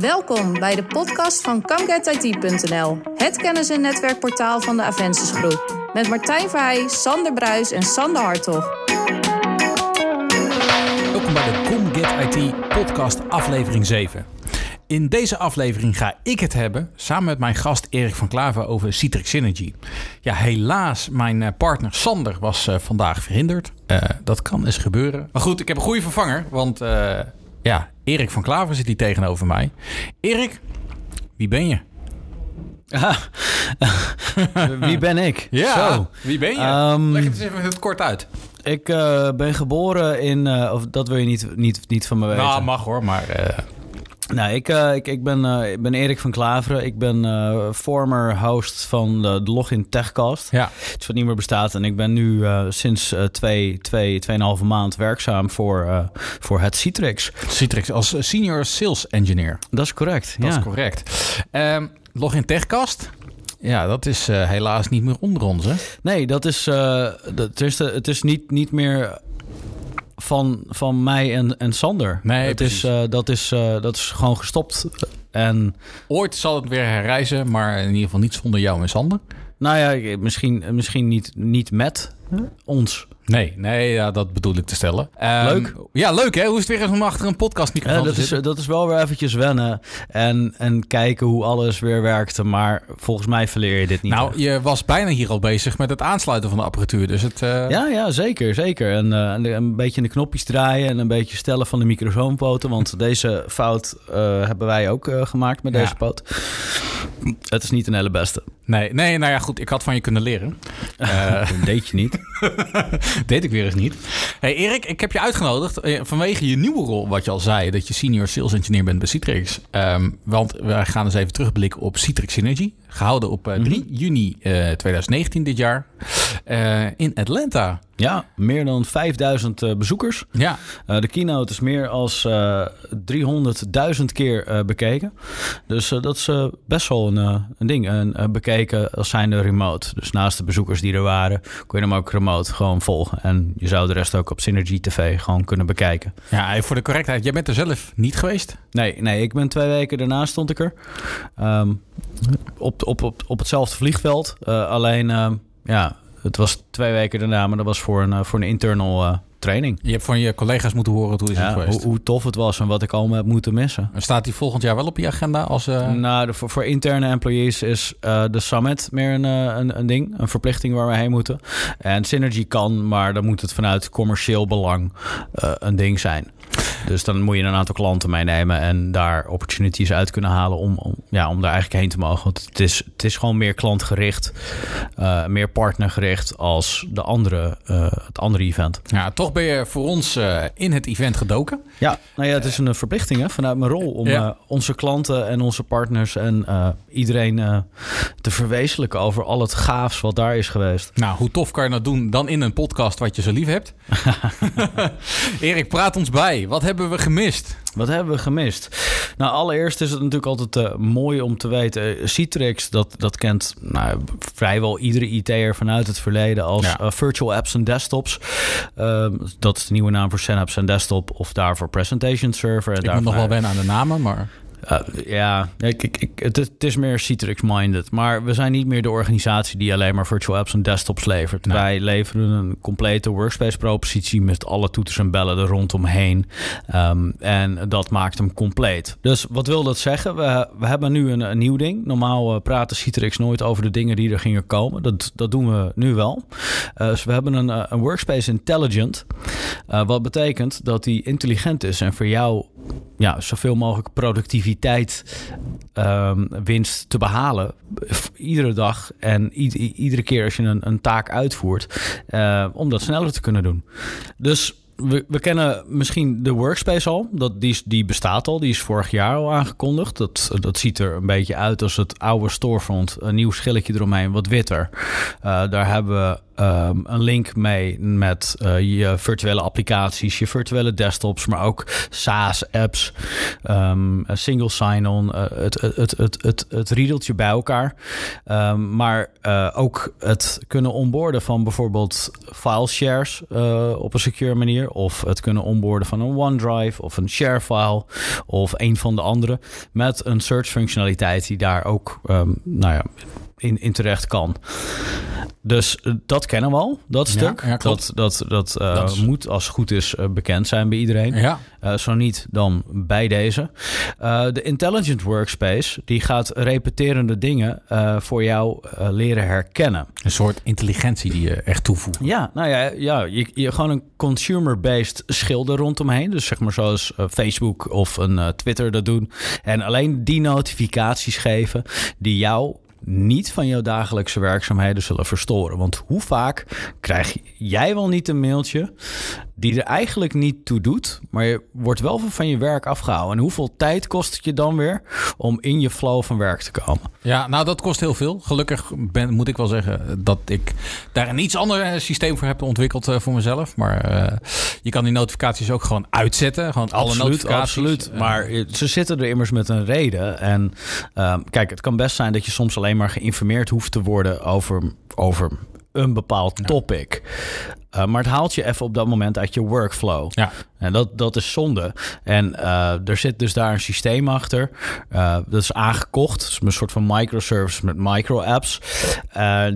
Welkom bij de podcast van ComeGetIT.nl, het kennis- en netwerkportaal van de Avensis Groep. Met Martijn Verheij, Sander Bruis en Sander Hartog. Welkom bij de ComGet IT podcast aflevering 7. In deze aflevering ga ik het hebben, samen met mijn gast Erik van Klaver, over Citrix Synergy. Ja, helaas, mijn eh, partner Sander was eh, vandaag verhinderd. Eh, dat kan eens gebeuren. Maar goed, ik heb een goede vervanger, want eh, ja, Erik van Klaver zit hier tegenover mij. Erik, wie ben je? Wie ben ik? Zo. wie ben je? Ehm, Leg het eens even kort uit. Ik eh, ben geboren in... eh, of dat wil je niet, niet, niet van me weten. Nou, mag hoor, maar... eh, Nou, ik, eh, ik, ik, ben, eh, ik ben Erik van Klaveren. Ik ben eh, former host van de, de Login Techcast. ja, Iets wat niet meer bestaat. En ik ben nu sinds twee, twee, tweeënhalve maand werkzaam voor, voor het Citrix. Citrix als senior sales engineer. Dat is correct, Dat ja. is correct. Ehm Login Techcast. Ja, dat is helaas niet meer onder ons, hè? Nee, dat is, dat, het is, de- het is niet, niet meer van, van mij en, en Sander. Nee, is, eh, dat, is, eh, dat is gewoon gestopt. En Ooit zal het weer herreizen, maar in ieder geval niet zonder jou en Sander. nou ja, misschien, misschien niet, niet met ons. Nee, nee, ja, dat bedoel ik te stellen. Ehm, Leuk. Ja, leuk hè? Hoe is het weer eens om achter een Ja, podcastmicrofoon dat, te is, zitten? dat is wel weer eventjes wennen en, en kijken hoe alles weer werkte. Maar volgens mij verleer je dit niet. Nou, echt. je was bijna hier al bezig met het aansluiten van de apparatuur. Dus het, eh, Ja, ja, zeker, zeker. En, eh, en een beetje in de knopjes draaien en een beetje stellen van de microfoonpoten. Want deze fout eh, hebben wij ook gemaakt met Ja. deze poot. Het is niet een hele beste. nee, nee, nou ja, goed. Ik had van je kunnen leren. Dat deed je niet. deed ik weer eens niet. Hey Erik, ik heb je uitgenodigd eh, vanwege je nieuwe rol, wat je al zei, dat je senior sales engineer bent bij Citrix. Ehm, want we gaan eens even terugblikken op Citrix Synergy, gehouden op eh, 3 juni eh, 2019 dit jaar eh, in Atlanta. Ja, meer dan 5000 eh, bezoekers. Ja, Eh, de keynote is meer als eh 300.000 keer eh, bekeken. Dus eh, dat is eh, best wel een, eh, een ding. En eh, bekeken als zijnde remote. Dus naast de bezoekers die er waren, kon je hem ook remote gewoon volgen. En je zou de rest ook op Synergy TV gewoon kunnen bekijken. ja voor de correctheid, jij bent er zelf niet geweest. Nee, nee, ik ben twee weken daarna stond ik er. Ehm, op, op, op, op hetzelfde vliegveld. Eh, alleen, ehm, ja, het was twee weken daarna, maar dat was voor een, eh, voor een internal eh, training. Je hebt van je collega's moeten horen hoe is het geweest. hoe, hoe tof het was en wat ik allemaal heb moeten missen. Staat die volgend jaar wel op je agenda als... Nou, de, voor, voor interne employees is de summit meer een, een, een ding, een verplichting waar we heen moeten. En Synergy kan, maar dan moet het vanuit commercieel belang een ding zijn. Dus dan moet je een aantal klanten meenemen en daar opportunities uit kunnen halen om, om, ja, om daar eigenlijk heen te mogen. Want het is, het is gewoon meer klantgericht, eh, meer partnergericht als de andere, eh, het andere event. Ja, toch ben je voor ons eh, in het event gedoken. Ja, nou ja, het is een verplichting hè, vanuit mijn rol om Ja. onze klanten en onze partners en iedereen te verwezenlijken over al het gaafs wat daar is geweest. Nou, hoe tof kan je dat doen dan in een podcast wat je zo lief hebt? Erik, praat ons bij. Wat hebben we gemist? Wat hebben we gemist? Nou, allereerst is het natuurlijk altijd eh, mooi om te weten. eh, Citrix, dat, dat kent nou, vrijwel iedere IT'er vanuit het verleden als Ja. eh, virtual apps en desktops. Ehm, dat is de nieuwe naam voor Synapse en Desktop of daarvoor Presentation Server. En Ik moet nog daarvoor- wel wennen aan de namen, maar... Uh, ja, ik, ik, ik, het, het is meer Citrix-minded. Maar we zijn niet meer de organisatie die alleen maar virtual apps en desktops levert. Nee. Wij leveren een complete workspace-propositie met alle toeters en bellen er rondomheen. Um, en dat maakt hem compleet. Dus wat wil dat zeggen? We, we hebben nu een, een nieuw ding. Normaal uh, praten Citrix nooit over de dingen die er gingen komen. Dat, dat doen we nu wel. Uh, dus we hebben een, een Workspace Intelligent. Wat betekent dat die intelligent is en voor jou ja, zoveel mogelijk productiviteit um, winst te behalen. Iedere dag en iedere keer als je een, een taak uitvoert. Uh, om dat sneller te kunnen doen. Dus we, we, kennen misschien de Workspace al. Dat, die, die bestaat al. Die is vorig jaar al aangekondigd. Dat, dat ziet er een beetje uit als het oude storefront. Een nieuw schilletje eromheen, wat witter. Uh, daar hebben we ehm, een link mee met eh, je virtuele applicaties, je virtuele desktops, maar ook SaaS-apps, um, single sign-on, uh, het, het, het, het, het, riedeltje bij elkaar. Um, maar uh, ook het kunnen onboorden van bijvoorbeeld file shares op een secure manier, of het kunnen onboorden van een OneDrive of een ShareFile of een van de andere met een search functionaliteit die daar ook nou ja, in, in terecht kan. Dus uh, dat kennen we al, dat stuk. Ja, dat dat, dat, uh, dat is... moet als het goed is uh, bekend zijn bij iedereen. Ja. zo niet, dan bij deze. de Intelligent Workspace die gaat repeterende dingen voor jou leren herkennen. Een soort intelligentie die je echt toevoegt. Ja, nou ja, ja je, je gewoon een consumer-based schilder rondomheen. Dus zeg maar zoals Facebook of een Twitter dat doen. En alleen die notificaties geven die jou niet van jouw dagelijkse werkzaamheden zullen verstoren. Want hoe vaak krijg jij wel niet een mailtje die er eigenlijk niet toe doet, maar je wordt wel van je werk afgehouden. En hoeveel tijd kost het je dan weer om in je flow van werk te komen? Ja, nou dat kost heel veel. Gelukkig ben, moet ik wel zeggen dat ik daar een iets ander eh, systeem voor heb ontwikkeld uh, voor mezelf. Maar uh, je kan die notificaties ook gewoon uitzetten. Gewoon alle absoluut, notificaties. Absoluut. Maar ze zitten er immers met een reden. En uh, kijk, het kan best zijn dat je soms alleen maar geïnformeerd hoeft te worden over, over een bepaald topic. Uh, maar het haalt je even op dat moment uit je workflow. Ja. En dat, dat is zonde. En uh, er zit dus daar een systeem achter. Uh, dat is aangekocht. Is een soort van microservice met micro-apps.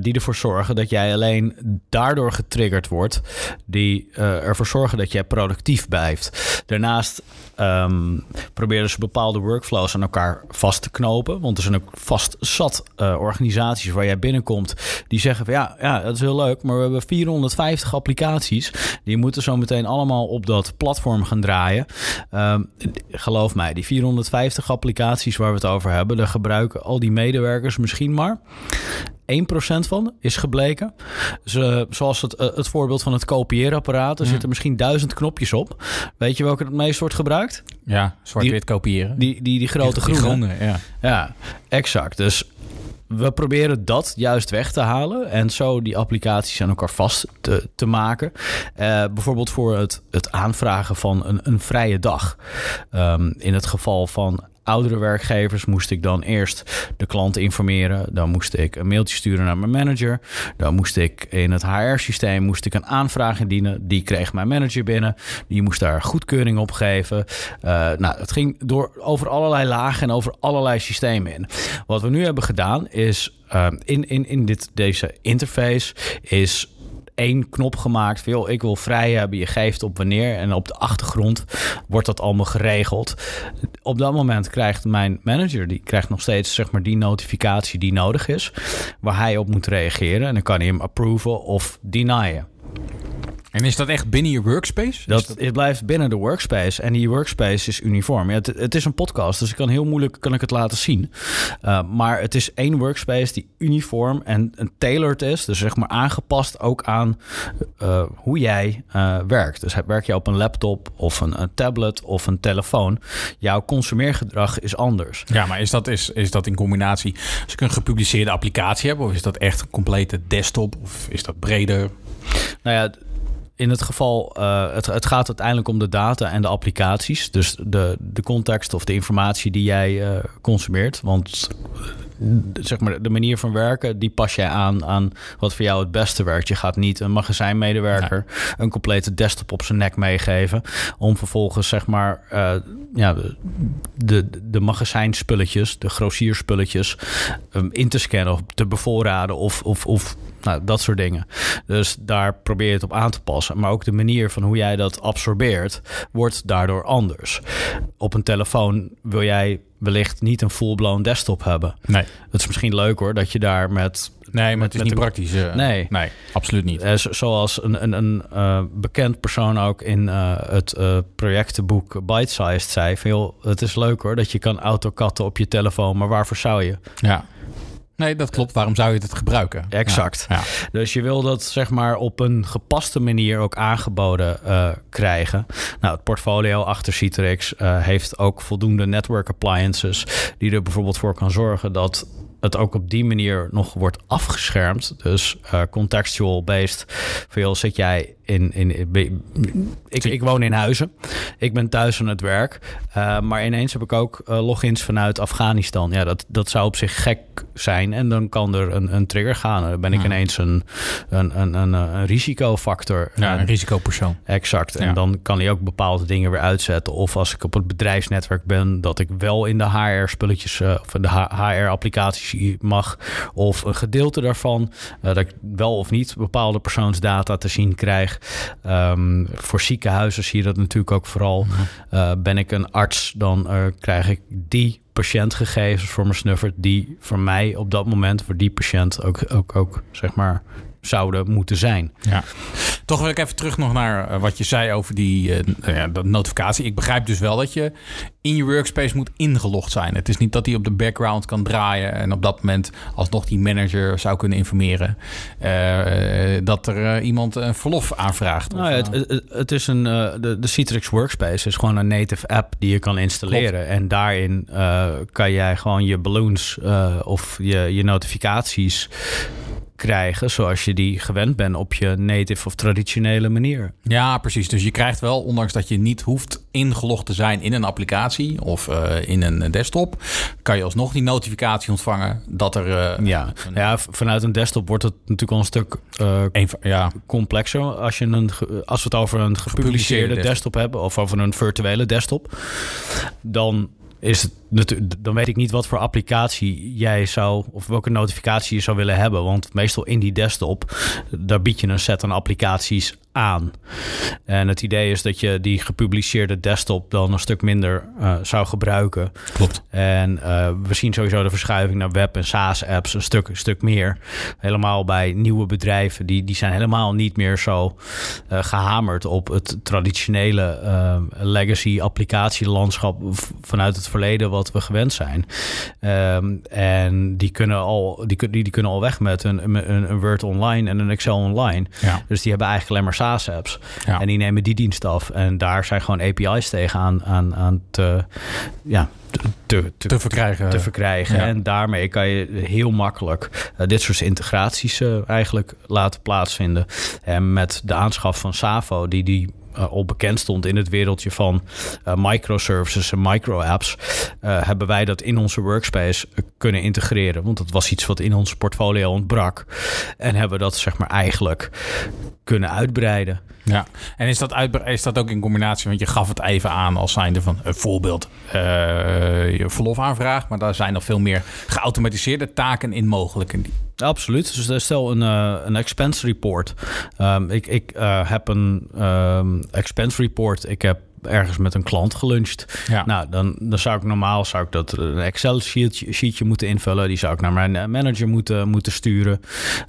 die ervoor zorgen dat jij alleen daardoor getriggerd wordt. Die ervoor zorgen dat jij productief blijft. Daarnaast um, proberen ze bepaalde workflows aan elkaar vast te knopen. Want er zijn ook vast zat organisaties waar jij binnenkomt. Die zeggen van ja, ja, dat is heel leuk. Maar we hebben 450 applicaties. Die moeten zo meteen allemaal op dat platform gaan draaien. Um, geloof mij, die 450 applicaties waar we het over hebben, daar gebruiken al die medewerkers misschien maar 1% van is gebleken. Ze, zoals het, eh, het voorbeeld van het kopieerapparaat. Er zitten misschien duizend knopjes op. Weet je welke het meest wordt gebruikt? Ja, zwart-wit kopiëren. Die, die, die grote die, groene. groene ja. ja, exact. Dus we proberen dat juist weg te halen en zo die applicaties aan elkaar vast te, te maken. Uh, bijvoorbeeld voor het, het aanvragen van een, een vrije dag. Um, in het geval van oudere werkgevers moest ik dan eerst de klant informeren. Dan moest ik een mailtje sturen naar mijn manager. Dan moest ik in het HR-systeem moest ik een aanvraag indienen. Die kreeg mijn manager binnen. Die moest daar goedkeuring op geven. Uh, nou, het ging door, over allerlei lagen en over allerlei systemen in. Wat we nu hebben gedaan is uh, in, in, in dit, deze interface is één knop gemaakt. Veel, ik wil vrij hebben. Je geeft op wanneer. En op de achtergrond wordt dat allemaal geregeld. Op dat moment krijgt mijn manager, die krijgt nog steeds zeg maar, die notificatie die nodig is. Waar hij op moet reageren. En dan kan hij hem approven of denyen. En is dat echt binnen je workspace? Dat, dat... Het blijft binnen de workspace. En die workspace is uniform. Ja, het, het, is een podcast, dus ik kan heel moeilijk kan ik het laten zien. Uh, maar het is één workspace die uniform en, en tailored is. Dus zeg maar aangepast ook aan uh, hoe jij uh, werkt. Dus werk je op een laptop of een, een, tablet of een telefoon. Jouw consumeergedrag is anders. Ja, maar is dat, is, is dat in combinatie... Als ik een gepubliceerde applicatie heb... of is dat echt een complete desktop? Of is dat breder? Nou ja in het geval, uh, het, het, gaat uiteindelijk om de data en de applicaties. Dus de, de context of de informatie die jij uh, consumeert. Want zeg maar, de manier van werken, die pas jij aan aan wat voor jou het beste werkt. Je gaat niet een magazijnmedewerker nee. een complete desktop op zijn nek meegeven. Om vervolgens zeg maar uh, ja, de, de magazijnspulletjes, de grossierspulletjes um, in te scannen of te bevoorraden of, of, of nou, dat soort dingen. Dus daar probeer je het op aan te passen. Maar ook de manier van hoe jij dat absorbeert, wordt daardoor anders. Op een telefoon wil jij wellicht niet een full-blown desktop hebben. Nee. Het is misschien leuk hoor, dat je daar met... Nee, maar het is niet praktisch. Uh, nee. nee, absoluut niet. Uh, zoals een, een, een uh, bekend persoon ook in het projectenboek Bite-Sized zei... Van, joh, het is leuk hoor dat je kan autokatten op je telefoon, maar waarvoor zou je? Ja. Nee, dat klopt. Waarom zou je het gebruiken? Exact. Ja, Dus je wil dat zeg maar op een gepaste manier ook aangeboden uh, krijgen. Nou, het portfolio achter Citrix uh, heeft ook voldoende network appliances die er bijvoorbeeld voor kan zorgen dat het ook op die manier nog wordt afgeschermd. Dus uh, contextual-based. Veel zit jij in, in, ik, ik woon in Huizen. Ik ben thuis aan het werk. Uh, maar ineens heb ik ook uh, logins vanuit Afghanistan. Ja, dat, dat zou op zich gek zijn. En dan kan er een, een trigger gaan. Dan ben ik ineens een, een, een, een, een risicofactor. Ja, een risicopersoon. Exact. En dan kan hij ook bepaalde dingen weer uitzetten. Of als ik op het bedrijfsnetwerk ben, dat ik wel in de HR-spulletjes uh, of de HR-applicaties mag. Of een gedeelte daarvan. dat ik wel of niet bepaalde persoonsdata te zien krijg. Um, voor ziekenhuizen zie je dat natuurlijk ook vooral. Uh, ben ik een arts, dan uh, krijg ik die patiëntgegevens voor mijn snuffer... die voor mij op dat moment, voor die patiënt ook, ook, ook zeg maar zouden moeten zijn. Ja. Toch wil ik even terug nog naar eh, wat je zei over die uh, ja, dat notificatie. Ik begrijp dus wel dat je in je workspace moet ingelogd zijn. Het is niet dat hij op de background kan draaien en op dat moment alsnog die manager zou kunnen informeren uh, dat er iemand een verlof aanvraagt. Nou ja, het, het, is een de, de Citrix Workspace is gewoon een native app die je kan installeren Klopt. en daarin kan jij gewoon je balloons of je, je notificaties krijgen zoals je die gewend bent op je native of traditionele manier. Ja, precies. Dus je krijgt wel, ondanks dat je niet hoeft ingelogd te zijn in een applicatie of uh, in een desktop, kan je alsnog die notificatie ontvangen dat er. Uh, ja. ja, vanuit een desktop wordt het natuurlijk al een stuk uh, een, ja. complexer als, je een, als we het over een gepubliceerde, gepubliceerde desktop hebben of over een virtuele desktop. Dan is het dan weet ik niet wat voor applicatie jij zou, of welke notificatie je zou willen hebben. Want meestal in die desktop, daar bied je een set aan applicaties aan. En het idee is dat je die gepubliceerde desktop dan een stuk minder uh, zou gebruiken. Klopt. En uh, we zien sowieso de verschuiving naar web- en SaaS-apps een stuk, een stuk meer. Helemaal bij nieuwe bedrijven, die, die zijn helemaal niet meer zo uh, gehamerd op het traditionele legacy applicatielandschap vanuit het verleden wat we gewend zijn. Um, en die kunnen al, die, die, die kunnen al weg met een, een, een Word online en een Excel online. Ja. Dus die hebben eigenlijk alleen maar SaaS-apps. Ja. En die nemen die dienst af. En daar zijn gewoon API's tegen aan, aan, aan te, ja, te, te, te, verkrijgen. Te verkrijgen. Ja. En daarmee kan je heel makkelijk uh, dit soort integraties uh, eigenlijk laten plaatsvinden. En met de aanschaf van Savo, die die uh, al bekend stond in het wereldje van uh, microservices en micro-apps, uh, hebben wij dat in onze workspace kunnen integreren. Want dat was iets wat in ons portfolio ontbrak. En hebben dat zeg maar eigenlijk kunnen uitbreiden. Ja, en is dat, is dat ook in combinatie, want je gaf het even aan als zijnde van een voorbeeld, je verlofaanvraag, maar daar zijn nog veel meer geautomatiseerde taken in mogelijk. Absoluut. Dus stel een, uh, een expense report. Um, ik ik uh, heb een um, expense report. Ik heb ergens met een klant geluncht. Ja. Nou, dan, dan zou ik normaal zou ik dat een Excel sheetje, sheetje moeten invullen. Die zou ik naar mijn eh, manager moeten, moeten sturen.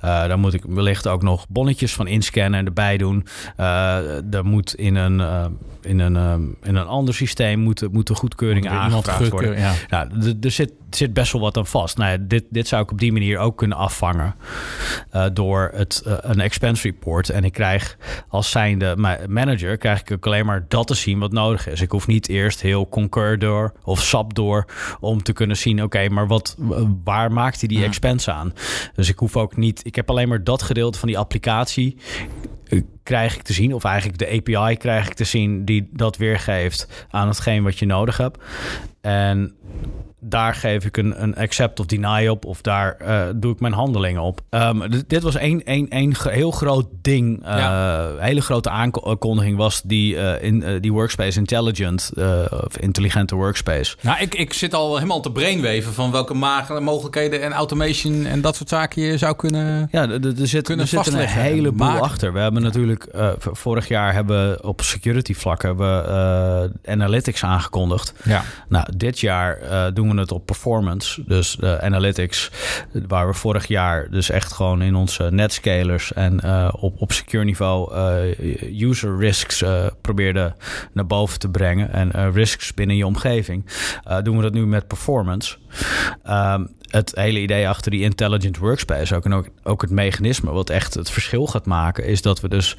Uh, dan moet ik wellicht ook nog bonnetjes van inscannen en erbij doen. Uh, er moet in een, uh, in een, in een ander systeem moeten, moeten goedkeuringen aangevraagd worden. Ja. Nou, er zit, zit best wel wat aan vast. Nou ja, dit, dit zou ik op die manier ook kunnen afvangen door het, een expense report. En ik krijg als zijnde manager krijg ik ook alleen maar dat te zien wat nodig is. Ik hoef niet eerst heel Concur door of SAP door om te kunnen zien, oké, maar wat, waar maakt hij die expense aan? Dus ik hoef ook niet, ik heb alleen maar dat gedeelte van die applicatie krijg ik te zien, of eigenlijk de API krijg ik te zien die dat weergeeft aan hetgeen wat je nodig hebt. En daar geef ik een, een accept of deny op, of daar uh, doe ik mijn handelingen op. Um, dit was één, één, één heel groot ding, uh, ja. hele grote aankondiging was die, uh, in, die workspace intelligent, of intelligente workspace. Nou, ik, ik zit al helemaal te brainweven van welke mogelijkheden en automation en dat soort zaken je zou kunnen Ja, er zit, er zit een heleboel achter. We hebben natuurlijk, vorig jaar hebben we op security vlak hebben we analytics aangekondigd. Ja. Nou, dit jaar doen we het op performance. Dus de analytics, waar we vorig jaar dus echt gewoon in onze netscalers en op, op secure niveau user risks probeerden naar boven te brengen. En risks binnen je omgeving. doen we dat nu met performance. Um, het hele idee achter die intelligent workspace ook en ook, ook het mechanisme wat echt het verschil gaat maken, is dat we dus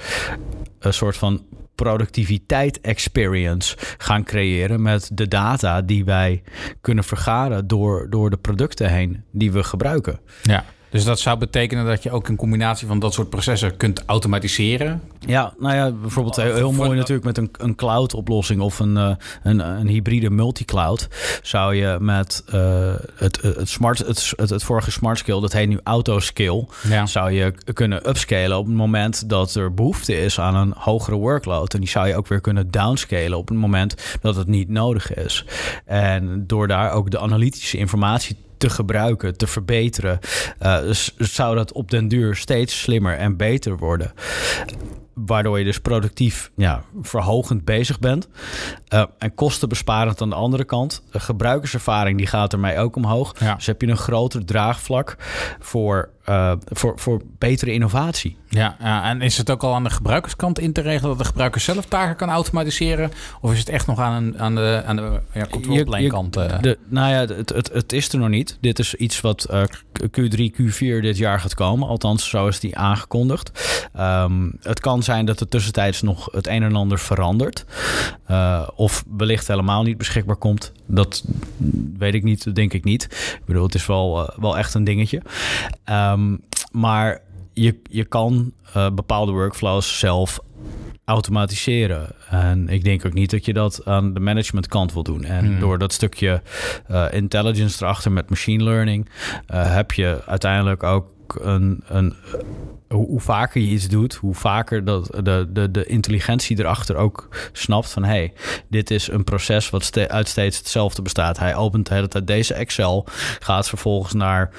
een soort van productiviteit experience gaan creëren met de data die wij kunnen vergaren door, door de producten heen die we gebruiken. Ja. Dus dat zou betekenen dat je ook een combinatie van dat soort processen kunt automatiseren. Ja, nou ja, bijvoorbeeld heel, mooi natuurlijk met een, een cloud-oplossing of een, uh, een, een hybride multi-cloud. Zou je met uh, het, het, smart, het, het, het, vorige smart skill, dat heet nu auto skill, ja. zou je kunnen upscalen op het moment dat er behoefte is aan een hogere workload. En die zou je ook weer kunnen downscalen op het moment dat het niet nodig is. En door daar ook de analytische informatie te gebruiken, te verbeteren, uh, zou dat op den duur steeds slimmer en beter worden. Waardoor je dus productief ja, verhogend bezig bent. Uh, en kostenbesparend aan de andere kant. De gebruikerservaring die gaat ermee ook omhoog. Ja. Dus heb je een groter draagvlak voor uh, voor, voor betere innovatie. Ja, en is het ook al aan de gebruikerskant in te regelen dat de gebruiker zelf taken kan automatiseren? Of is het echt nog aan, een, aan de, aan de ja, controlpleinkant? Uh... Nou ja, het, het, het is er nog niet. Dit is iets wat uh, Q3, Q4 dit jaar gaat komen. Althans, zo is die aangekondigd. Um, het kan zijn dat er tussentijds nog het een en ander verandert. Of wellicht helemaal niet beschikbaar komt. Dat weet ik niet, denk ik niet. Ik bedoel, het is wel, wel echt een dingetje. Um, Um, maar je, je kan uh, bepaalde workflows zelf automatiseren. En ik denk ook niet dat je dat aan de managementkant wil doen. En hmm. door dat stukje uh, intelligence erachter met machine learning heb je uiteindelijk ook een, een hoe, vaker je iets doet, hoe vaker dat de, de, de intelligentie erachter ook snapt van hey, dit is een proces wat ste uit steeds hetzelfde bestaat. Hij opent de hele tijd deze Excel, gaat vervolgens naar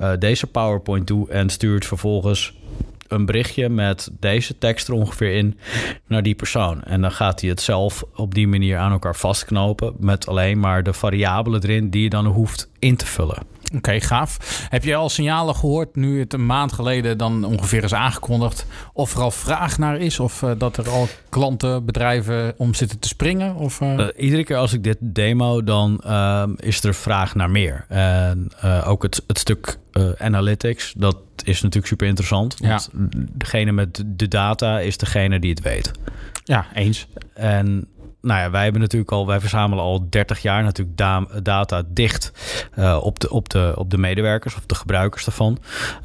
uh, deze PowerPoint toe en stuurt vervolgens een berichtje met deze tekst er ongeveer in naar die persoon. En dan gaat hij het zelf op die manier aan elkaar vastknopen met alleen maar de variabelen erin die je dan hoeft in te vullen. Oké, gaaf. Heb je al signalen gehoord, nu het een maand geleden dan ongeveer is aangekondigd, of er al vraag naar is? Of uh, dat er al klanten, bedrijven om zitten te springen? Of, uh... Uh, iedere keer als ik dit demo, dan ehm, is er vraag naar meer. En ook het, het stuk analytics, dat is natuurlijk super interessant. Want ja. degene met de data is degene die het weet. Ja, eens. En nou ja, wij hebben natuurlijk al, wij verzamelen al 30 jaar natuurlijk data dicht uh, op, de, op, de, op de medewerkers of de gebruikers daarvan.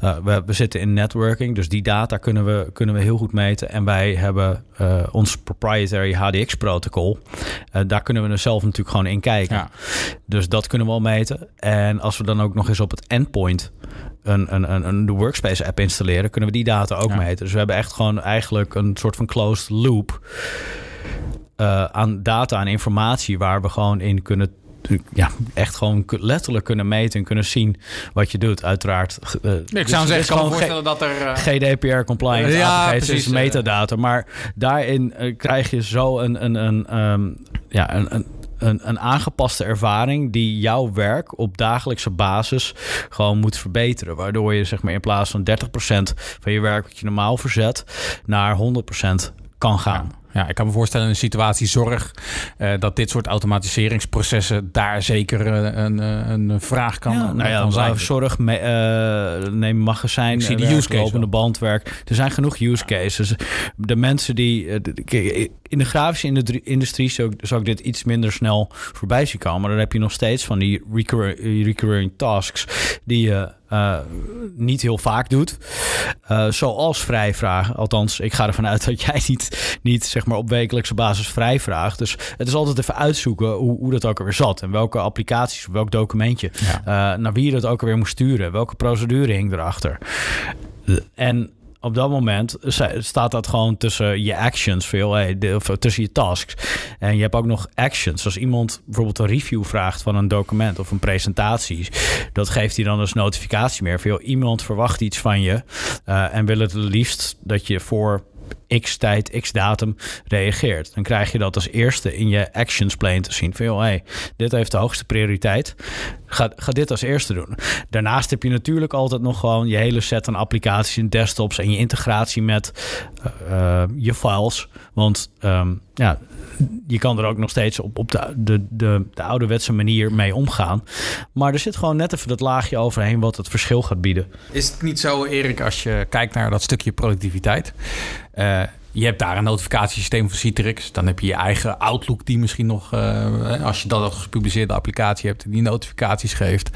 Uh, we, we zitten in networking, dus die data kunnen we, kunnen we heel goed meten. En wij hebben uh, ons proprietary HDX-protocol. daar kunnen we er zelf natuurlijk gewoon in kijken. Ja. Dus dat kunnen we al meten. En als we dan ook nog eens op het endpoint een, een, een, een de Workspace app installeren, kunnen we die data ook ja. meten. Dus we hebben echt gewoon eigenlijk een soort van closed loop uh, aan data en informatie waar we gewoon in kunnen ja, echt gewoon letterlijk kunnen meten en kunnen zien wat je doet. Uiteraard. Uh, ik dus zou zeggen, kan me voorstellen dat er... Uh... GDPR compliant ja, precies, is metadata. Maar daarin uh, krijg je zo een, een, een, um, ja, een, een een, een, aangepaste ervaring die jouw werk op dagelijkse basis gewoon moet verbeteren. Waardoor je zeg maar in plaats van 30% van je werk wat je normaal verzet naar 100% kan gaan. Ja. Ja, ik kan me voorstellen in een situatie zorg uh, dat dit soort automatiseringsprocessen daar zeker uh, een, een vraag kan, ja, nou ja, kan zijn. Zorg, me, uh, neem magazijn, zie de use case de bandwerk. Er zijn genoeg use cases. De mensen die in de grafische industrie zou, zou ik dit iets minder snel voorbij zien komen. Maar dan heb je nog steeds van die recurring, recurring tasks die je uh, niet heel vaak doet. Uh, zoals vrijvragen. Althans, ik ga ervan uit dat jij niet, niet zeg maar op wekelijkse basis vrij vraagt. Dus het is altijd even uitzoeken hoe, hoe dat ook alweer zat. En welke applicaties, welk documentje. Ja. Uh, naar wie je dat ook alweer moest sturen. Welke procedure hing erachter. En op dat moment staat dat gewoon tussen je actions, veel, hey, of tussen je tasks. En je hebt ook nog actions. Als iemand bijvoorbeeld een review vraagt van een document of een presentatie, dat geeft hij dan als notificatie meer. Veel iemand verwacht iets van je uh, en wil het liefst dat je voor x tijd, x datum reageert. Dan krijg je dat als eerste in je actions plane te zien. Van joh, hey, dit heeft de hoogste prioriteit. Ga, ga dit als eerste doen. Daarnaast heb je natuurlijk altijd nog gewoon je hele set aan applicaties en desktops en je integratie met uh, je files. Want um, ja, je kan er ook nog steeds op, op de, de, de, de ouderwetse manier mee omgaan. Maar er zit gewoon net even dat laagje overheen wat het verschil gaat bieden. Is het niet zo, Erik, als je kijkt naar dat stukje productiviteit? Uh, je hebt daar een notificatiesysteem voor Citrix. Dan heb je je eigen Outlook die misschien nog, uh, als je dat als gepubliceerde applicatie hebt, die notificaties geeft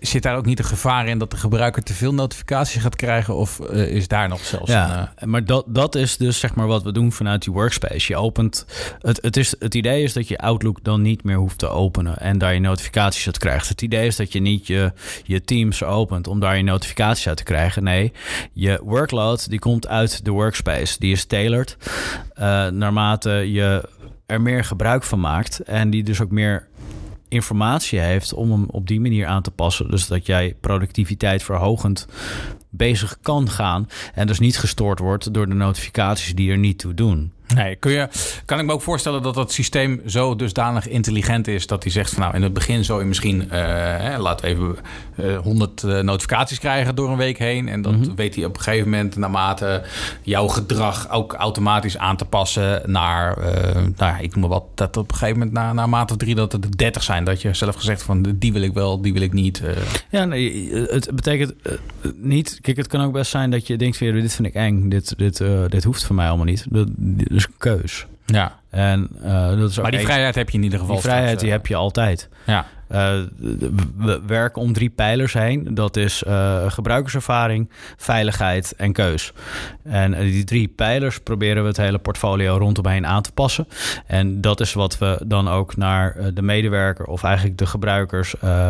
zit daar ook niet een gevaar in dat de gebruiker te veel notificaties gaat krijgen? Of uh, is daar nog zelfs ja, een, uh... maar dat, dat is dus zeg maar wat we doen vanuit die workspace. Je opent, het, het, is, het idee is dat je Outlook dan niet meer hoeft te openen en daar je notificaties uit krijgt. Het idee is dat je niet je, je Teams opent om daar je notificaties uit te krijgen. Nee, je workload die komt uit de workspace. Die is tailored uh, naarmate je er meer gebruik van maakt en die dus ook meer informatie heeft om hem op die manier aan te passen. Dus dat jij productiviteit verhogend bezig kan gaan en dus niet gestoord wordt door de notificaties die er niet toe doen. Nee, kun je, kan ik me ook voorstellen dat dat systeem zo dusdanig intelligent is dat hij zegt van nou in het begin zou je misschien, uh, hè, laten we even uh, 100 uh, notificaties krijgen door een week heen. En dan mm -hmm. weet hij op een gegeven moment naarmate jouw gedrag ook automatisch aan te passen naar, nou, ik noem maar wat, dat op een gegeven moment na, na maand of drie dat het 30 zijn. Dat je zelf gezegd van die wil ik wel, die wil ik niet. Ja, nee, het betekent niet, kijk het kan ook best zijn dat je denkt weer dit vind ik eng, dit, dit, dit hoeft voor mij allemaal niet. Dat, dus keus. Ja. En, uh, dat is maar die vrijheid heb je in ieder geval. Die vrijheid die heb je altijd. Ja. Uh, we werken om drie pijlers heen. Dat is uh, gebruikerservaring, veiligheid en keus. En die drie pijlers proberen we het hele portfolio rondomheen aan te passen. En dat is wat we dan ook naar de medewerker of eigenlijk de gebruikers uh,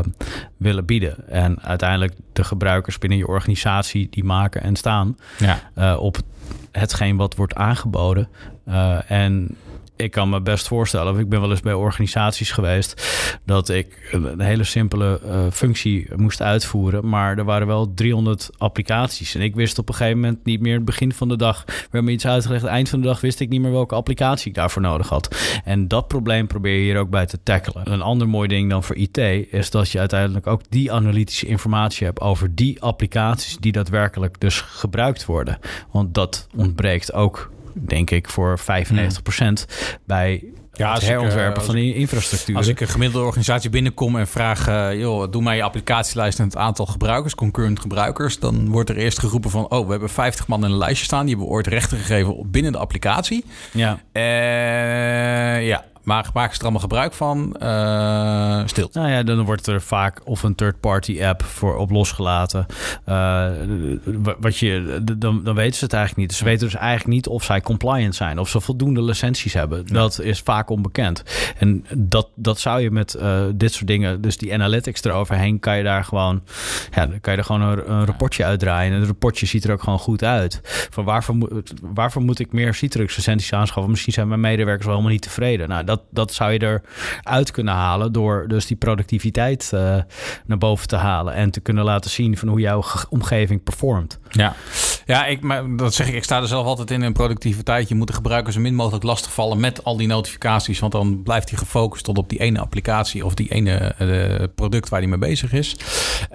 willen bieden. En uiteindelijk de gebruikers binnen je organisatie die maken en staan ja. op hetgeen wat wordt aangeboden. Uh, en ik kan me best voorstellen, ik ben wel eens bij organisaties geweest, dat ik een hele simpele uh, functie moest uitvoeren, maar er waren wel 300 applicaties. En ik wist op een gegeven moment niet meer, begin van de dag, me iets uitgelegd, eind van de dag wist ik niet meer welke applicatie ik daarvoor nodig had. En dat probleem probeer je hier ook bij te tackelen. Een ander mooi ding dan voor IT is dat je uiteindelijk ook die analytische informatie hebt over die applicaties die daadwerkelijk dus gebruikt worden. Want dat ontbreekt ook denk ik, voor 95% hmm. bij ja, het herontwerpen ik, van die infrastructuur. Als ik een gemiddelde organisatie binnenkom en vraag... Uh, joh, doe mij je applicatielijst en het aantal gebruikers, concurrent gebruikers... dan wordt er eerst geroepen van... oh, we hebben 50 man in een lijstje staan... die hebben ooit rechten gegeven binnen de applicatie. Ja. Uh, ja, maar maken ze er allemaal gebruik van? Uh, stil. Nou ja, dan wordt er vaak of een third-party app voor op losgelaten. Uh, wat je, dan, dan weten ze het eigenlijk niet. Ze weten dus eigenlijk niet of zij compliant zijn. Of ze voldoende licenties hebben. Ja. Dat is vaak onbekend. En dat, dat zou je met uh, dit soort dingen... Dus die analytics eroverheen kan je daar gewoon... Ja, dan kan je er gewoon een, een rapportje uitdraaien. En het rapportje ziet er ook gewoon goed uit. Van waarvoor, waarvoor moet ik meer Citrix licenties aanschaffen? Misschien zijn mijn medewerkers wel helemaal niet tevreden. Nou, dat, dat zou je eruit kunnen halen door dus die productiviteit uh, naar boven te halen en te kunnen laten zien van hoe jouw omgeving performt. Ja, ja ik, maar dat zeg ik, ik sta er zelf altijd in in productiviteit. Je moet de gebruiker zo min mogelijk lastigvallen met al die notificaties, want dan blijft hij gefocust tot op die ene applicatie of die ene uh, product waar hij mee bezig is.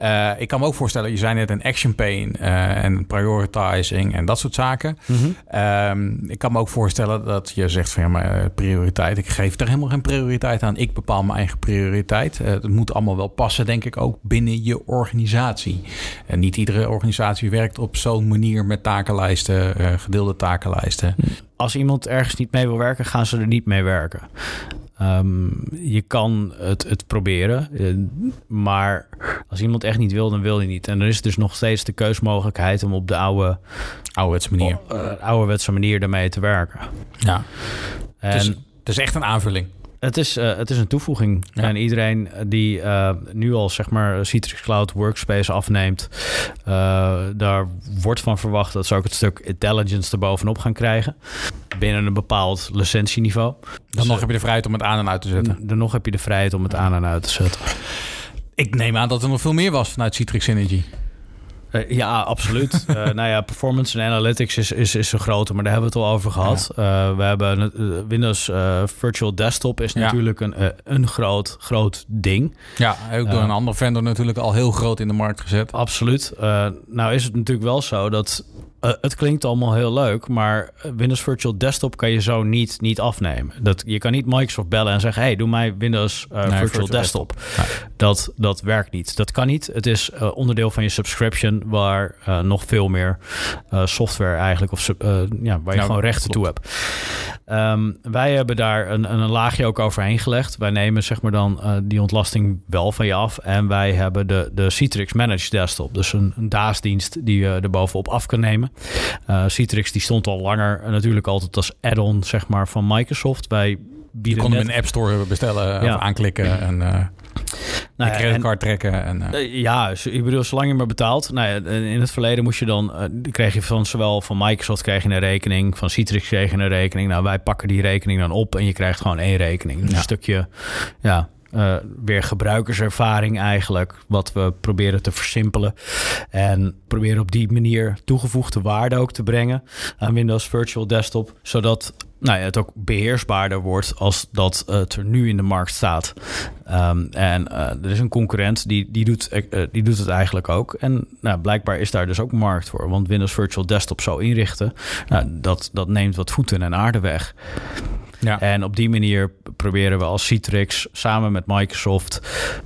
Uh, ik kan me ook voorstellen, je zei net een action pain en prioritizing en dat soort zaken. Mm -hmm. ik kan me ook voorstellen dat je zegt van ja, maar prioriteit, ik geef er helemaal geen prioriteit aan. Ik bepaal mijn eigen prioriteit. Het moet allemaal wel passen, denk ik, ook binnen je organisatie. En niet iedere organisatie werkt op zo'n manier met takenlijsten, uh, gedeelde takenlijsten. Als iemand ergens niet mee wil werken, gaan ze er niet mee werken. Um, je kan het, het proberen, uh, maar als iemand echt niet wil, dan wil hij niet. En dan is het dus nog steeds de keusmogelijkheid om op de oude, ouderwetse manier, uh, ouderwetse manier daarmee te werken. Ja. En, dus het is echt een aanvulling. Het is, uh, het is een toevoeging. Ja. En iedereen die uh, nu al zeg maar Citrix Cloud Workspace afneemt, uh, daar wordt van verwacht dat ze ook het stuk intelligence erbovenop gaan krijgen. Binnen een bepaald licentieniveau. Dan dus, nog heb je de vrijheid om het aan en uit te zetten. Dan nog heb je de vrijheid om het aan en uit te zetten. Ik neem aan dat er nog veel meer was vanuit Citrix Energy. Uh, ja, absoluut. uh, nou ja, performance en analytics is, is, is een grote, maar daar hebben we het al over gehad. Ja. Uh, we hebben Windows Virtual Desktop is ja. natuurlijk een, een groot, groot ding. Ja, ook door een andere vendor natuurlijk al heel groot in de markt gezet. Absoluut. nou is het natuurlijk wel zo dat uh, het klinkt allemaal heel leuk, maar Windows Virtual Desktop kan je zo niet, niet afnemen. Dat, je kan niet Microsoft bellen en zeggen: hey, doe mij Windows uh, nee, Virtual, Virtual, Desktop. Nee. Dat, dat werkt niet. Dat kan niet. Het is uh, onderdeel van je subscription, waar nog veel meer software eigenlijk, of ja, waar je nou, gewoon rechten toe hebt. Um, wij hebben daar een, een, laagje ook overheen gelegd. Wij nemen zeg maar dan die ontlasting wel van je af. En wij hebben de, de Citrix Managed Desktop. Dus een, een DAS-dienst die je er bovenop af kan nemen. Uh, Citrix die stond al langer natuurlijk altijd als add-on zeg maar, van Microsoft. Wij bieden je kon hem in de App Store bestellen ja. of aanklikken en uh, nou ja, creditcard trekken. En, uh. ja, ik bedoel, zolang je maar betaalt. Nou ja, in het verleden moest je dan, uh, kreeg je van zowel van Microsoft kreeg je een rekening, van Citrix kreeg je een rekening. Nou, wij pakken die rekening dan op en je krijgt gewoon één rekening. Dus ja. een stukje, ja, uh, weer gebruikerservaring eigenlijk, wat we proberen te versimpelen. En proberen op die manier toegevoegde waarde ook te brengen aan Windows Virtual Desktop, zodat nou ja, het ook beheersbaarder wordt als dat het er nu in de markt staat. Um, en uh, er is een concurrent die, die, doet, uh, die doet het eigenlijk ook. En nou, blijkbaar is daar dus ook markt voor. Want Windows Virtual Desktop zo inrichten, nou, dat, dat neemt wat voeten en aarde weg. Ja. En op die manier proberen we als Citrix samen met Microsoft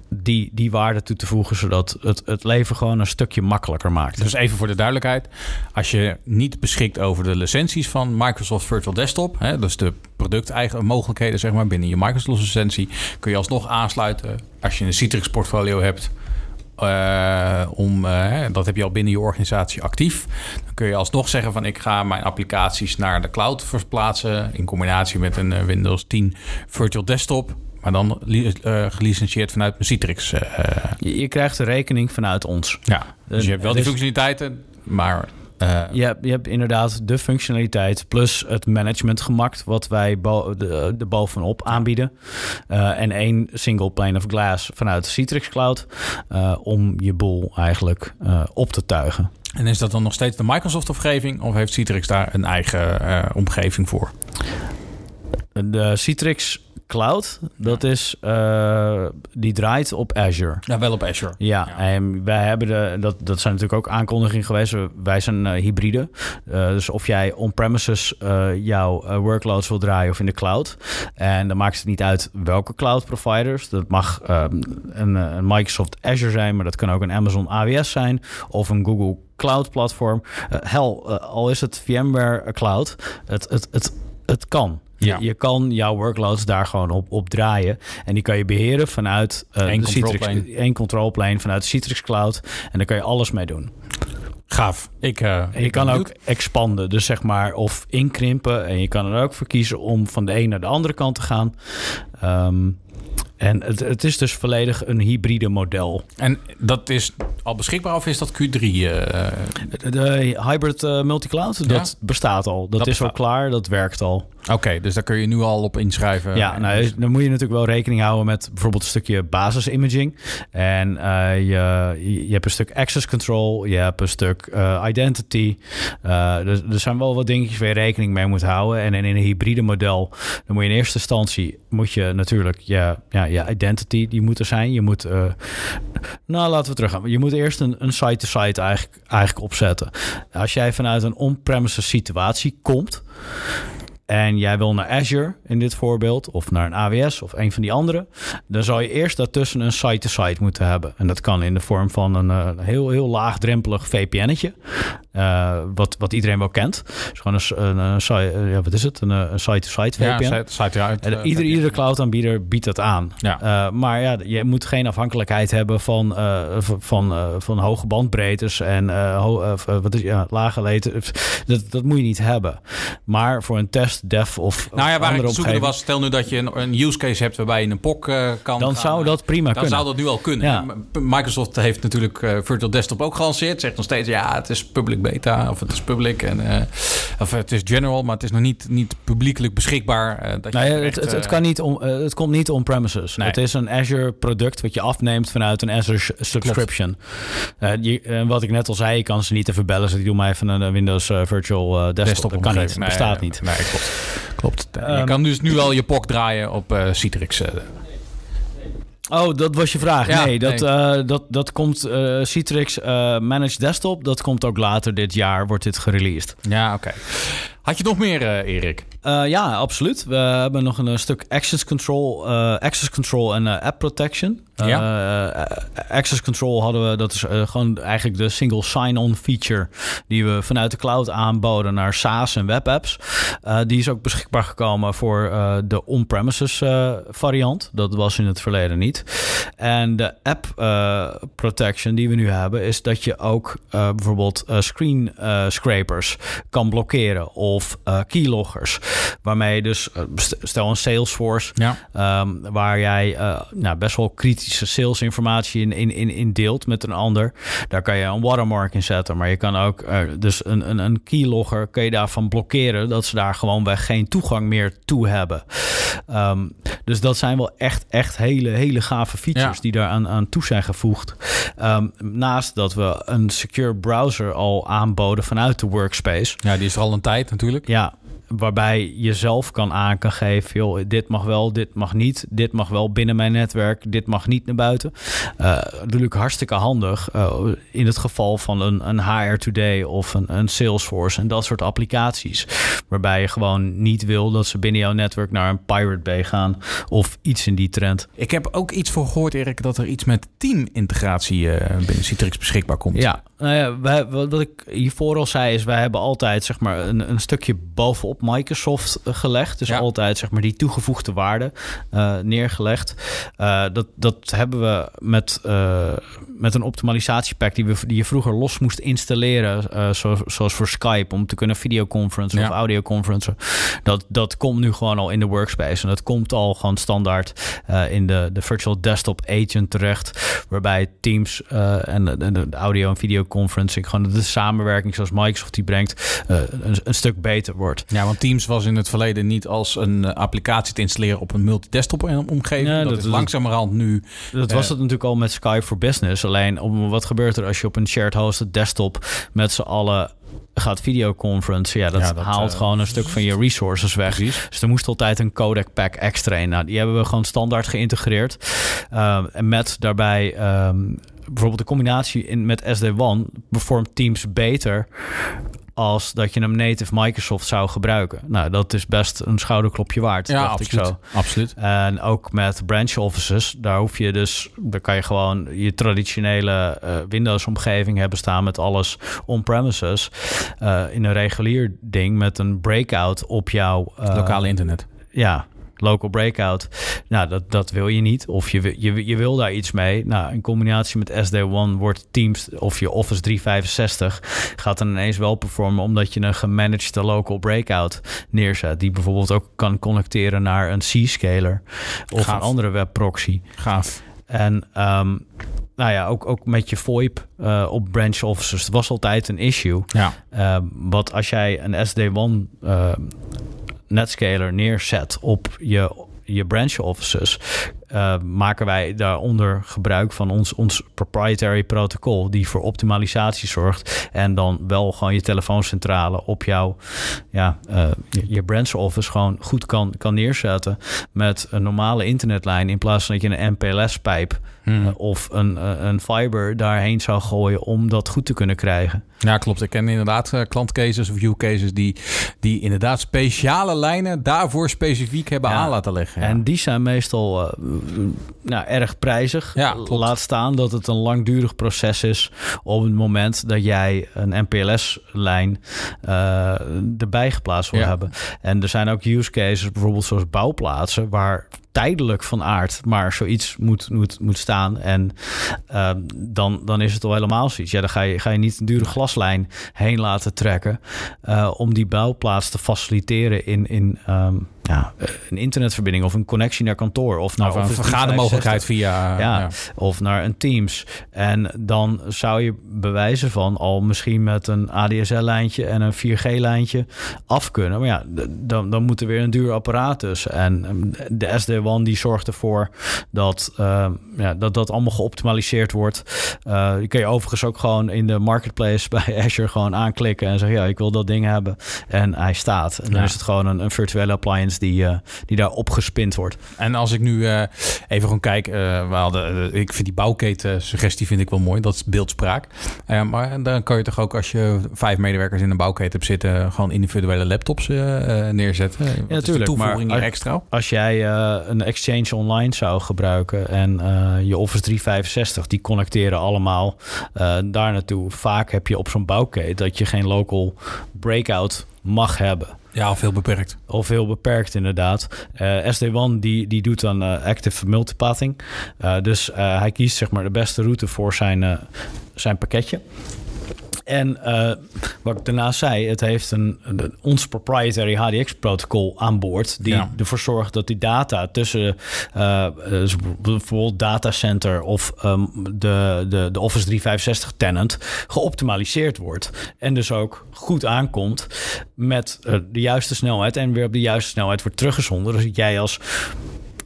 die, die waarde toe te voegen, zodat het, het leven gewoon een stukje makkelijker maakt. Dus even voor de duidelijkheid: als je niet beschikt over de licenties van Microsoft Virtual Desktop, hè, dus de producteigen mogelijkheden zeg maar, binnen je Microsoft licentie, kun je alsnog aansluiten als je een Citrix portfolio hebt uh, om, uh, dat heb je al binnen je organisatie actief. Dan kun je alsnog zeggen van ik ga mijn applicaties naar de cloud verplaatsen in combinatie met een uh, Windows 10 Virtual Desktop. Maar dan gelicentieerd vanuit Citrix. Je, je, krijgt de rekening vanuit ons. Ja, dus je hebt wel die functionaliteiten, maar uh, je, hebt, je hebt inderdaad de functionaliteit plus het management gemaakt, wat wij bo de, de bovenop aanbieden. Uh, en één single pane of glass vanuit de Citrix Cloud uh, om je boel eigenlijk op te tuigen. En is dat dan nog steeds de Microsoft-omgeving of heeft Citrix daar een eigen omgeving voor? De Citrix Cloud, dat is, uh, die draait op Azure. Ja, wel op Azure. Ja, en wij hebben de, dat, dat zijn natuurlijk ook aankondigingen geweest. Wij zijn uh, hybride. Uh, dus of jij on-premises jouw workloads wil draaien of in de cloud. En dan maakt het niet uit welke cloud providers. Dat mag um, een, een, Microsoft Azure zijn, maar dat kan ook een Amazon AWS zijn of een Google Cloud platform. hel, al is het VMware Cloud, het, het, het, het kan. Je, je, kan jouw workloads daar gewoon op, op draaien. En die kan je beheren vanuit uh, Eén de Citrix. Één control plane vanuit de Citrix Cloud. En daar kan je alles mee doen. Gaaf. Ik, uh, je kan ook expanden, dus zeg maar, of inkrimpen. En je kan er ook voor kiezen om van de een naar de andere kant te gaan. Um, en het, het, is dus volledig een hybride model. En dat is al beschikbaar of is dat Q3? Uh... Eh? De, hybrid uh, multicloud, dat bestaat al. Dat, is al klaar, dat werkt al. Oké, dus daar kun je nu al op inschrijven. Ja, nou, dan moet je natuurlijk wel rekening houden met bijvoorbeeld een stukje basisimaging. En uh, je, je hebt een stuk access control, je hebt een stuk identity. dus er zijn wel wat dingetjes waar je rekening mee moet houden. En in een hybride model, dan moet je in eerste instantie moet je natuurlijk je, ja, je identity die moet er zijn. Je moet, nou laten we teruggaan. Je moet eerst een, een site-to-site eigenlijk, eigenlijk opzetten. Als jij vanuit een on-premises situatie komt en jij wil naar Azure in dit voorbeeld, of naar een AWS of een van die andere, dan zou je eerst daartussen een site-to-site moeten hebben. En dat kan in de vorm van een uh, heel, heel laagdrempelig VPN'tje, uh, wat, wat iedereen wel kent. Dus gewoon een, een, een ja, wat is het? Een, een site-to-site VPN. Ja, site uit, uh, ieder, iedere cloud-aanbieder biedt dat aan. Ja. maar ja, je moet geen afhankelijkheid hebben van, van, van hoge bandbreedtes en ho, wat is, ja, lage leten. Dat, dat moet je niet hebben. Maar voor een test dev of Nou ja, waar ik zoekende was, stel nu dat je een, een, use case hebt waarbij je een POC uh, kan Dan zou dat prima dan kunnen. Dan zou dat nu al kunnen. Ja. Microsoft heeft natuurlijk uh, Virtual Desktop ook gelanceerd. Zegt nog steeds, ja, het is public beta of het is public. En, uh, of het is general, maar het is nog niet, niet publiekelijk beschikbaar. Dat nee, het, het, het, kan niet om, het komt niet on-premises. Nee. Het is een Azure product wat je afneemt vanuit een Azure subscription. Je, wat ik net al zei, je kan ze niet even bellen. Dus ik doe maar even een Windows Virtual Desktop. desktop dat kan niet, nee, bestaat niet. Nee, klopt. Klopt. je kan dus nu al je POC draaien op Citrix. Oh, dat was je vraag. nee, dat, eh, dat, dat komt uh, Citrix uh, Managed Desktop. Dat komt ook later dit jaar, wordt dit gereleased. Ja, oké. Had je nog meer, Erik? Uh, ja, absoluut. We hebben nog een, stuk access control, uh, access control en uh, app protection. Ja. access control hadden we, dat is gewoon eigenlijk de single sign-on feature die we vanuit de cloud aanboden naar SaaS en webapps. die is ook beschikbaar gekomen voor de on-premises variant. Dat was in het verleden niet. En de app protection die we nu hebben, is dat je ook bijvoorbeeld screen scrapers kan blokkeren of keyloggers. Waarmee je dus, eh, stel een Salesforce, ja. Ehm, waar jij uh, nou, best wel kritische salesinformatie in, in, in, in deelt met een ander. Daar kan je een watermark in zetten. Maar je kan ook, uh, dus een, een, een keylogger kun je daarvan blokkeren dat ze daar gewoonweg geen toegang meer toe hebben. Um, dus dat zijn wel echt, echt hele, hele gave features die daar aan, aan toe zijn gevoegd. Um, naast dat we een secure browser al aanboden vanuit de workspace. Ja, die is er al een tijd natuurlijk. Ja, waarbij je zelf kan aan kan geven, joh, dit mag wel, dit mag niet, dit mag wel binnen mijn netwerk, dit mag niet naar buiten. Uh, natuurlijk hartstikke handig uh, in het geval van een, een HR Today of een, een Salesforce en dat soort applicaties, waarbij je gewoon niet wil dat ze binnen jouw netwerk naar een Pirate Bay gaan of iets in die trend. Ik heb ook iets voor gehoord, Erik, dat er iets met teamintegratie uh, binnen Citrix beschikbaar komt. Ja, nou ja, wij, wat ik hiervoor al zei is, wij hebben altijd zeg maar een, een stukje bovenop Microsoft eh, gelegd. Dus altijd zeg maar die toegevoegde waarde uh, neergelegd. Uh, dat, dat hebben we met, uh, met een optimalisatiepack die, we, die je vroeger los moest installeren. Zo, zoals voor Skype om te kunnen videoconferencen ja. of audioconferencen. Dat, dat komt nu gewoon al in de workspace. En dat komt al gewoon standaard in de, de virtual desktop agent terecht. Waarbij Teams en de, de, audio en video conferencing, gewoon de samenwerking zoals Microsoft die brengt, een, een, stuk beter wordt. Ja, want Teams was in het verleden niet als een uh, applicatie te installeren op een multi-desktop omgeving. Dat, dat, is langzamerhand nu. Dat was het natuurlijk al met Skype for Business. Alleen om, wat gebeurt er als je op een shared hosted desktop met z'n allen gaat videoconference, ja, dat, ja, dat haalt uh, gewoon een stuk van je resources weg. Precies. Dus er moest altijd een codec pack extra in. Nou, die hebben we gewoon standaard geïntegreerd. Uh, en met daarbij um, bijvoorbeeld de combinatie in, met SD-WAN performt Teams beter als dat je hem native Microsoft zou gebruiken. Nou, dat is best een schouderklopje waard, ja, dacht absoluut, ik zo. Absoluut. En ook met branch offices, daar hoef je dus, daar kan je gewoon je traditionele uh, Windows-omgeving hebben staan met alles on-premises. Uh, in een regulier ding met een breakout op jouw uh, lokale internet. Ja, local breakout. Nou, dat, dat wil je niet. Of je, je, je wil daar iets mee. Nou, in combinatie met SD1 wordt Teams of je Office 365 gaat dan ineens wel performen omdat je een gemanaged local breakout neerzet. Die bijvoorbeeld ook kan connecteren naar een C-scaler of een andere webproxy. Gaaf. En um, nou ja, ook, ook met je VoIP uh, op branch offices. Het was altijd een issue. Ja. Uh, wat als jij een SD1 uh, Netscaler neerzet op je, je branch offices, uh, maken wij daaronder gebruik van ons, ons proprietary protocol, die voor optimalisatie zorgt. En dan wel gewoon je telefooncentrale op jouw ja, uh, je, je branch office gewoon goed kan, kan neerzetten met een normale internetlijn in plaats van dat je een MPLS-pijp hmm. uh, of een, een fiber daarheen zou gooien om dat goed te kunnen krijgen. Ja, klopt. Ik ken inderdaad uh, klantcases of use cases die, die inderdaad speciale lijnen daarvoor specifiek hebben ja. aan laten leggen. Ja. En die zijn meestal nou, erg prijzig. Ja, Laat staan dat het een langdurig proces is op het moment dat jij een MPLS-lijn uh, erbij geplaatst wil hebben. En er zijn ook use cases, bijvoorbeeld zoals bouwplaatsen, waar tijdelijk van aard, maar zoiets moet, moet, moet staan. En uh, dan, dan is het al helemaal zoiets. Ja, dan ga je, ga je niet een dure glaslijn heen laten trekken uh, om die bouwplaats te faciliteren in, in um, ja, een internetverbinding of een connectie naar kantoor of naar Of een vergadermogelijkheid 365. via... Ja, of naar een Teams. En dan zou je bewijzen van al misschien met een ADSL-lijntje en een 4G-lijntje af kunnen. Maar ja, dan, dan moet er weer een duur apparaat tussen. En ehm, de SD-WAN die zorgt ervoor dat, ehm, ja, dat dat allemaal geoptimaliseerd wordt. Eh, die kun je overigens ook gewoon in de marketplace bij Azure gewoon aanklikken en zeggen: ja, ik wil dat ding hebben. En hij staat. En dan Ja. is het gewoon een, een virtuele appliance die, eh, die daar opgespind wordt. En als ik nu eh, even gewoon kijk, eh, we hadden, ik vind die bouwketen suggestie vind ik wel mooi, dat is beeldspraak. Eh, maar dan kan je toch ook als je vijf medewerkers in een bouwketen hebt zitten, gewoon individuele laptops neerzetten. Wat is de tuurlijk, toevoeging maar- extra. Als jij eh, een Exchange Online zou gebruiken en eh, je Office 365, die connecteren allemaal eh, daar naartoe. Vaak heb je op zo'n bouwketen dat je geen local breakout mag hebben. Ja, veel beperkt. Of heel beperkt inderdaad. Eh, SD-WAN die, die doet dan eh, active multipathing. Eh, dus hij kiest zeg maar de beste route voor zijn, zijn pakketje. En eh, wat ik daarnaast zei, het heeft een, een- ons proprietary HDX-protocol aan boord... die Ja. ervoor zorgt dat die data tussen dus bijvoorbeeld datacenter... of ehm, de, de, de Office 365 tenant geoptimaliseerd wordt. En dus ook goed aankomt met de juiste snelheid... en weer op de juiste snelheid wordt teruggezonden. Dus dat jij als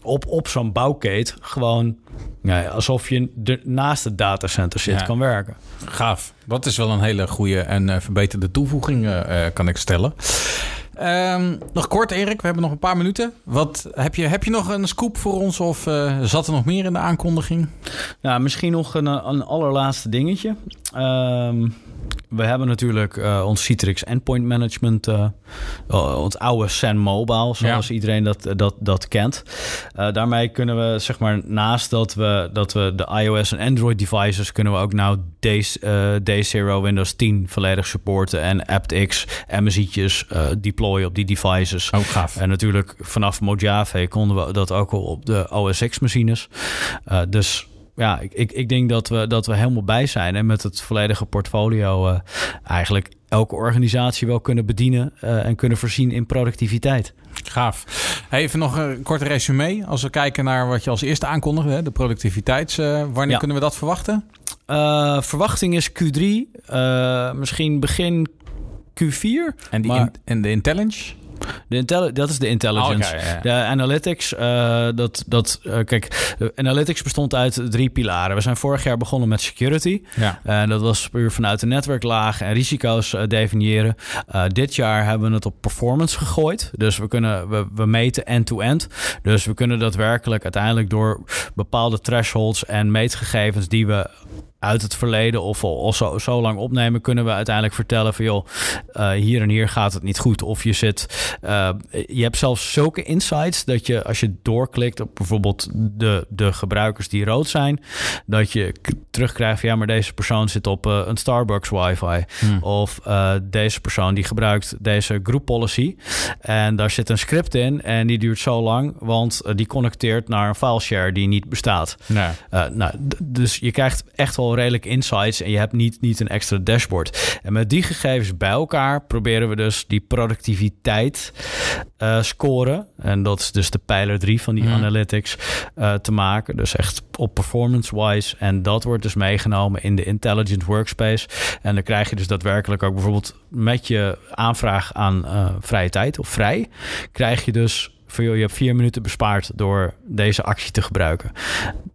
op, op zo'n bouwkeet gewoon... Ja, alsof je er naast het datacenter zit, Ja. kan werken. Gaaf. Dat is wel een hele goede en eh, verbeterde toevoeging, eh, eh, kan ik stellen. Ehm, nog kort, Erik. We hebben nog een paar minuten. Wat, heb, je, heb je nog een scoop voor ons of zat er nog meer in de aankondiging? Nou, misschien nog een, een allerlaatste dingetje. Ehm, we hebben natuurlijk eh, ons Citrix Endpoint Management, eh, eh, ons oude Zen Mobile, zoals iedereen dat, dat, dat kent. Daarmee kunnen we, zeg maar, naast dat we, dat we de iOS en Android devices, kunnen we ook nou Day, eh, Day Zero Windows 10 volledig supporten en aptX, MSI'tjes deployen op die devices. Oh, gaaf. En natuurlijk vanaf Mojave konden we dat ook al op de OS X-machines. Eh, dus ja, ik, ik, ik denk dat we, dat we helemaal bij zijn. En met het volledige portfolio eh, eigenlijk elke organisatie wel kunnen bedienen eh, en kunnen voorzien in productiviteit. Gaaf. Even nog een kort resume. Als we kijken naar wat je als eerste aankondigde, de productiviteits. eh, wanneer Ja. kunnen we dat verwachten? Verwachting is Q3, eh, misschien begin Q4. En, die Maar- in- en de intelligence? De intelli- dat is de intelligence. Oh, ja. De analytics, eh, dat, dat, eh, kijk, de analytics bestond uit drie pilaren. We zijn vorig jaar begonnen met security. Ja. En dat was puur vanuit de netwerklaag en risico's eh, definiëren. Eh, dit jaar hebben we het op performance gegooid. Dus we, kunnen, we, we meten end-to-end. Dus we kunnen daadwerkelijk uiteindelijk door bepaalde thresholds en meetgegevens die we uit het verleden of al, zo, zo lang opnemen, kunnen we uiteindelijk vertellen van joh, eh, hier en hier gaat het niet goed. Of je zit, eh, je hebt zelfs zulke insights dat je als je doorklikt op bijvoorbeeld de, de gebruikers die rood zijn, dat je terugkrijgt van ja, maar deze persoon zit op eh, een Starbucks wifi. Of eh, deze persoon die gebruikt deze group policy. En daar zit een script in en die duurt zo lang, want die connecteert naar een fileshare die niet bestaat. Nee. Nou, dus je krijgt echt wel redelijk insights en je hebt niet, niet een extra dashboard. En met die gegevens bij elkaar proberen we dus die productiviteit eh, scoren. En dat is dus de pijler 3 van die Mhm. analytics eh, te maken. Dus echt op performance-wise. En dat wordt dus meegenomen in de intelligent workspace. En dan krijg je dus daadwerkelijk ook bijvoorbeeld met je aanvraag aan eh, vrije tijd of vrij, krijg je dus voor joh, je hebt vier minuten bespaard door deze actie te gebruiken.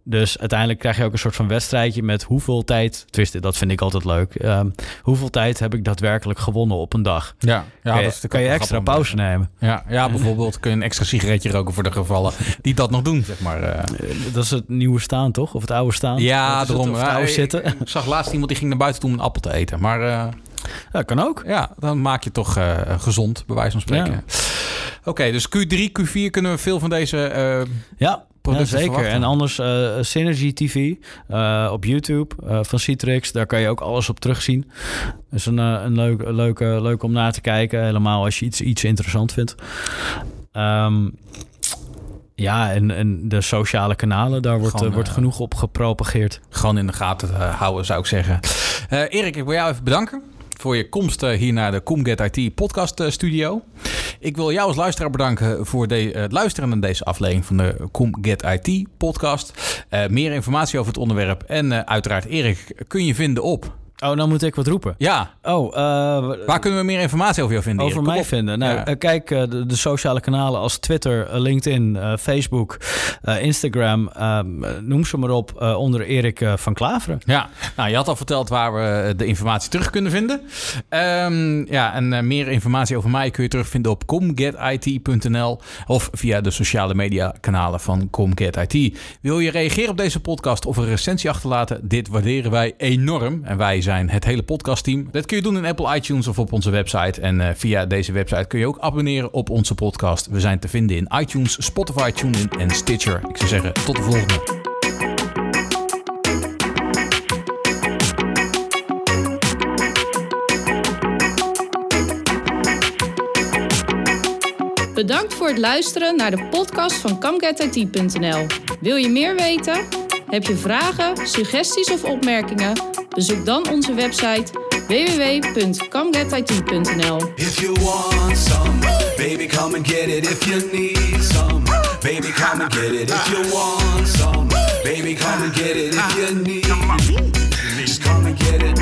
Dus uiteindelijk krijg je ook een soort van wedstrijdje met hoeveel tijd, twisten, dat vind ik altijd leuk. Ehm, hoeveel tijd heb ik daadwerkelijk gewonnen op een dag? Ja, ja kan je, dat is de kan je extra pauze nemen? Ja, ja, bijvoorbeeld kun je een extra sigaretje roken voor de gevallen die dat nog doen, zeg maar. eh. Eh, Dat is het nieuwe staan, toch? Of het oude staan? Ja, het? daarom. Of het oude Ja, zitten? Ik zag laatst iemand die ging naar buiten toe om een appel te eten. Maar eh, Ja, kan ook. ja, dan maak je toch eh, gezond, bij wijze van spreken. Ja. Oké, dus Q3, Q4 kunnen we veel van deze... eh, Ja, zeker. verwachten. En anders eh, Synergy TV op YouTube van Citrix. Daar kan je ook alles op terugzien. Dat is een, eh, een leuk, een leuke, leuk om naar te kijken. Helemaal als je iets, iets interessant vindt. Ehm, ja, en, en de sociale kanalen, daar wordt, Gewoon, wordt genoeg op gepropageerd. gewoon in de gaten houden, zou ik zeggen. Erik, ik wil jou even bedanken voor je komst eh, hier naar de Comget IT podcast eh, studio. Ik wil jou als luisteraar bedanken voor de, het luisteren naar deze aflevering van de Com Get IT podcast. Meer informatie over het onderwerp en uiteraard Erik kun je vinden op Oh, dan moet ik wat roepen. Ja. Oh, uh, waar kunnen we meer informatie over jou vinden? Over mij vinden. Nou, ja. kijk, uh, de, de, sociale kanalen als Twitter, uh, LinkedIn, Facebook, Instagram, ehm, noem ze maar op, onder Erik van Klaveren. Ja, nou, je had al verteld waar we de informatie terug kunnen vinden. Um, ja, en meer informatie over mij kun je terugvinden op comgetit.nl of via de sociale media kanalen van ComGetIT. Wil je reageren op deze podcast of een recensie achterlaten? Dit waarderen wij enorm en wij zijn zijn, het hele podcastteam. Dat kun je doen in Apple iTunes of op onze website. En uh, via deze website kun je ook abonneren op onze podcast. We zijn te vinden in iTunes, Spotify, TuneIn en Stitcher. Ik zou zeggen, tot de volgende. Bedankt voor het luisteren naar de podcast van CamGetIT.nl. Wil je meer weten? Heb je vragen, suggesties of opmerkingen? Bezoek dan onze website www.comegetit.nl. If you want some, baby come and get it. If you need some, baby come and get it. If you want some, baby come and get it. If you need, just come and get it.